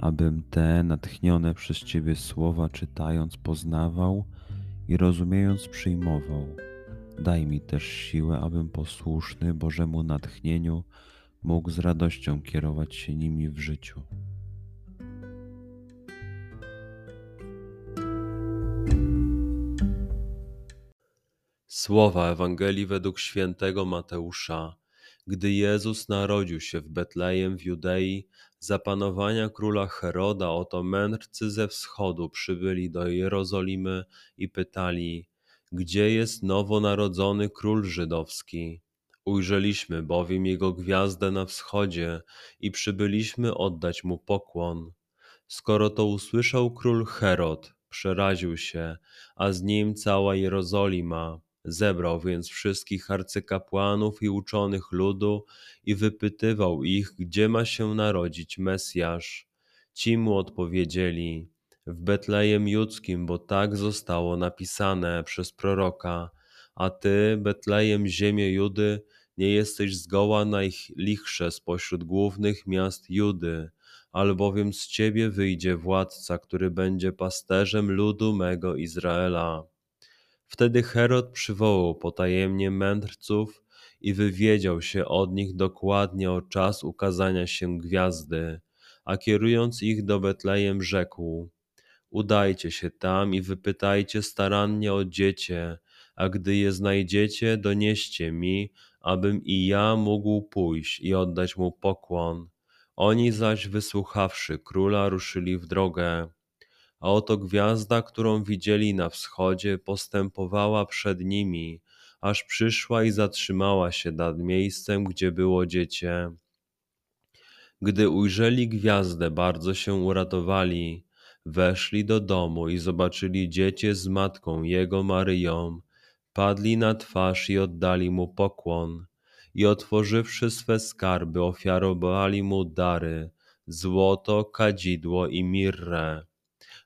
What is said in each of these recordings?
abym te natchnione przez Ciebie słowa czytając poznawał i rozumiejąc przyjmował. Daj mi też siłę, abym posłuszny Bożemu natchnieniu mógł z radością kierować się nimi w życiu. Słowa Ewangelii według świętego Mateusza. Gdy Jezus narodził się w Betlejem w Judei, za panowania króla Heroda, oto mędrcy ze wschodu przybyli do Jerozolimy i pytali: Gdzie jest nowonarodzony król żydowski? Ujrzeliśmy bowiem jego gwiazdę na wschodzie i przybyliśmy oddać mu pokłon. Skoro to usłyszał król Herod, przeraził się, a z nim cała Jerozolima Zebrał więc wszystkich arcykapłanów i uczonych ludu i wypytywał ich, gdzie ma się narodzić Mesjasz. Ci mu odpowiedzieli, w Betlejem Judzkim, bo tak zostało napisane przez proroka. A ty, Betlejem, ziemię Judy, nie jesteś zgoła najlichsze spośród głównych miast Judy, albowiem z ciebie wyjdzie władca, który będzie pasterzem ludu mego Izraela. Wtedy Herod przywołał potajemnie mędrców i wywiedział się od nich dokładnie o czas ukazania się gwiazdy, a kierując ich do Betlejem rzekł: Udajcie się tam i wypytajcie starannie o dziecię, a gdy je znajdziecie, donieście mi, abym i ja mógł pójść i oddać mu pokłon. Oni zaś wysłuchawszy króla, ruszyli w drogę a oto gwiazda, którą widzieli na wschodzie, postępowała przed nimi, aż przyszła i zatrzymała się nad miejscem, gdzie było dziecię. Gdy ujrzeli gwiazdę, bardzo się uratowali. Weszli do domu i zobaczyli dziecię z matką jego Maryją. Padli na twarz i oddali mu pokłon. I otworzywszy swe skarby, ofiarowali mu dary: złoto, kadzidło i mirrę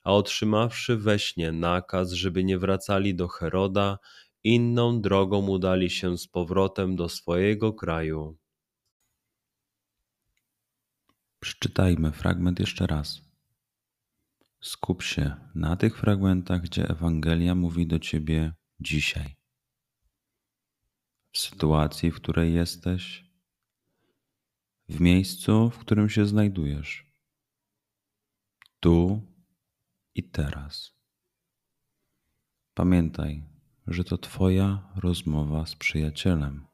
a otrzymawszy we śnie nakaz, żeby nie wracali do Heroda, inną drogą udali się z powrotem do swojego kraju. Przeczytajmy fragment jeszcze raz. Skup się na tych fragmentach, gdzie Ewangelia mówi do ciebie dzisiaj. W sytuacji, w której jesteś, w miejscu, w którym się znajdujesz. Tu i teraz. Pamiętaj, że to Twoja rozmowa z przyjacielem.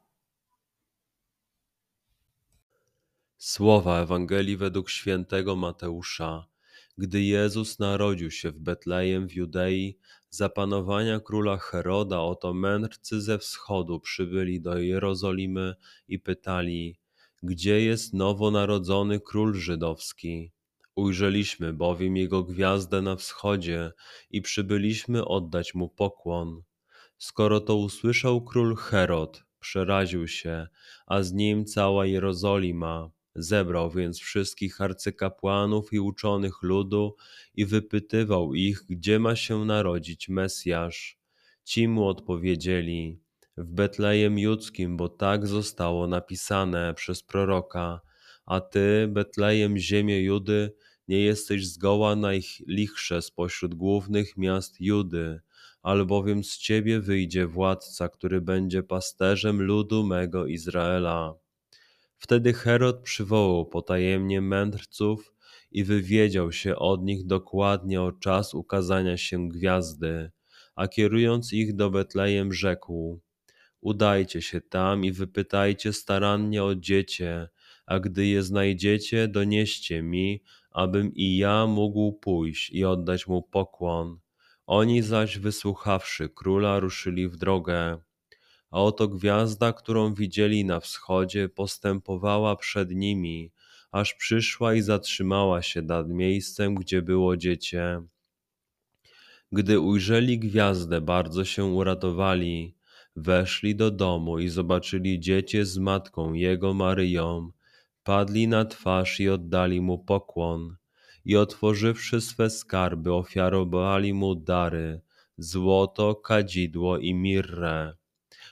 Słowa Ewangelii według świętego Mateusza. Gdy Jezus narodził się w Betlejem w Judei, za panowania króla Heroda, oto mędrcy ze wschodu przybyli do Jerozolimy i pytali: Gdzie jest nowonarodzony król żydowski? Ujrzeliśmy bowiem jego gwiazdę na wschodzie i przybyliśmy oddać mu pokłon. Skoro to usłyszał król Herod, przeraził się, a z nim cała Jerozolima. Zebrał więc wszystkich arcykapłanów i uczonych ludu i wypytywał ich, gdzie ma się narodzić Mesjasz. Ci mu odpowiedzieli, w Betlejem Judzkim, bo tak zostało napisane przez proroka. A ty, Betlejem, ziemię Judy, nie jesteś zgoła najlichsze spośród głównych miast Judy, albowiem z ciebie wyjdzie władca, który będzie pasterzem ludu mego Izraela. Wtedy Herod przywołał potajemnie mędrców i wywiedział się od nich dokładnie o czas ukazania się gwiazdy, a kierując ich do Betlejem rzekł: Udajcie się tam i wypytajcie starannie o dziecię, a gdy je znajdziecie, donieście mi, abym i ja mógł pójść i oddać mu pokłon. Oni zaś wysłuchawszy króla, ruszyli w drogę. A oto gwiazda, którą widzieli na wschodzie, postępowała przed nimi, aż przyszła i zatrzymała się nad miejscem, gdzie było dziecię. Gdy ujrzeli gwiazdę, bardzo się uratowali. Weszli do domu i zobaczyli dziecię z matką jego Maryją. Padli na twarz i oddali mu pokłon. I otworzywszy swe skarby, ofiarowali mu dary: złoto, kadzidło i mirrę.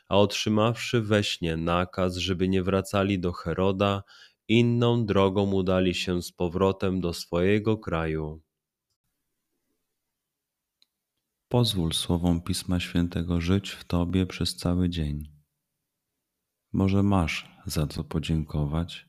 A otrzymawszy we śnie nakaz, żeby nie wracali do Heroda, inną drogą udali się z powrotem do swojego kraju. Pozwól słowom Pisma Świętego żyć w Tobie przez cały dzień. Może masz za co podziękować,